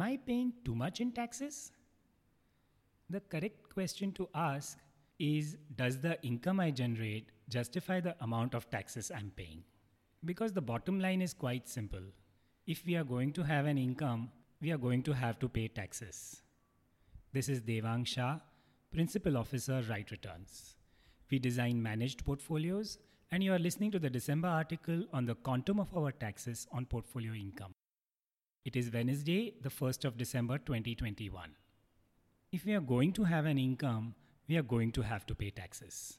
I paying too much in taxes? The correct question to ask is Does the income I generate justify the amount of taxes I'm paying? Because the bottom line is quite simple. If we are going to have an income, we are going to have to pay taxes. This is Devang Shah, Principal Officer, Right Returns. We design managed portfolios, and you are listening to the December article on the quantum of our taxes on portfolio income. It is Wednesday, the 1st of December 2021. If we are going to have an income, we are going to have to pay taxes.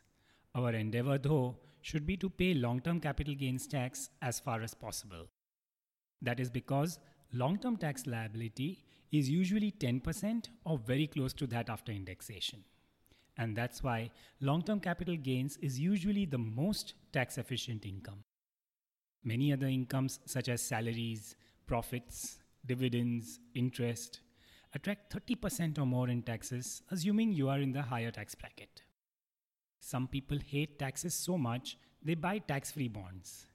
Our endeavor, though, should be to pay long term capital gains tax as far as possible. That is because long term tax liability is usually 10% or very close to that after indexation. And that's why long term capital gains is usually the most tax efficient income. Many other incomes, such as salaries, profits, dividends, interest, attract 30% or more in taxes, assuming you are in the higher tax bracket. Some people hate taxes so much they buy tax free bonds.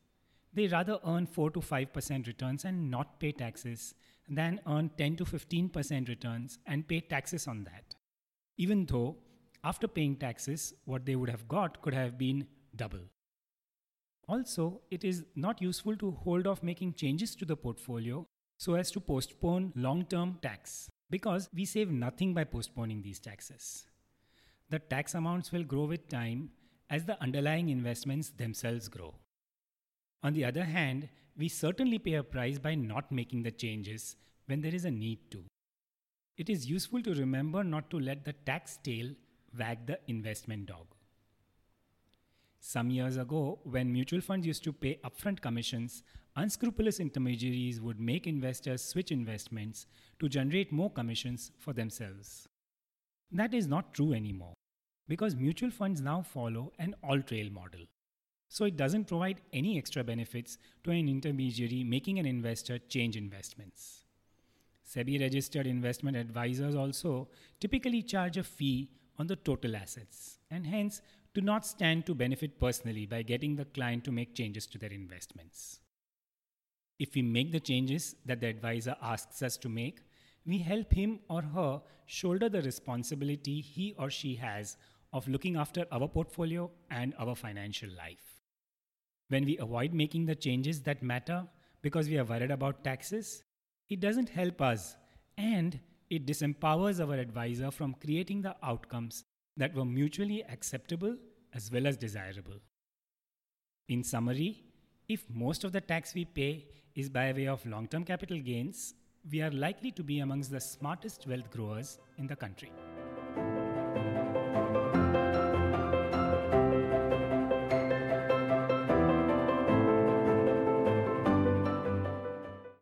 They rather earn 4 to 5% returns and not pay taxes than earn 10 to 15% returns and pay taxes on that. Even though, after paying taxes, what they would have got could have been double. Also, it is not useful to hold off making changes to the portfolio so as to postpone long term tax because we save nothing by postponing these taxes. The tax amounts will grow with time as the underlying investments themselves grow. On the other hand, we certainly pay a price by not making the changes when there is a need to. It is useful to remember not to let the tax tail wag the investment dog. Some years ago, when mutual funds used to pay upfront commissions, unscrupulous intermediaries would make investors switch investments to generate more commissions for themselves. That is not true anymore because mutual funds now follow an all trail model. So it doesn't provide any extra benefits to an intermediary making an investor change investments. SEBI registered investment advisors also typically charge a fee on the total assets and hence do not stand to benefit personally by getting the client to make changes to their investments. If we make the changes that the advisor asks us to make, we help him or her shoulder the responsibility he or she has of looking after our portfolio and our financial life. When we avoid making the changes that matter because we are worried about taxes, it doesn't help us and it disempowers our advisor from creating the outcomes that were mutually acceptable as well as desirable. In summary, if most of the tax we pay is by way of long term capital gains, we are likely to be amongst the smartest wealth growers in the country.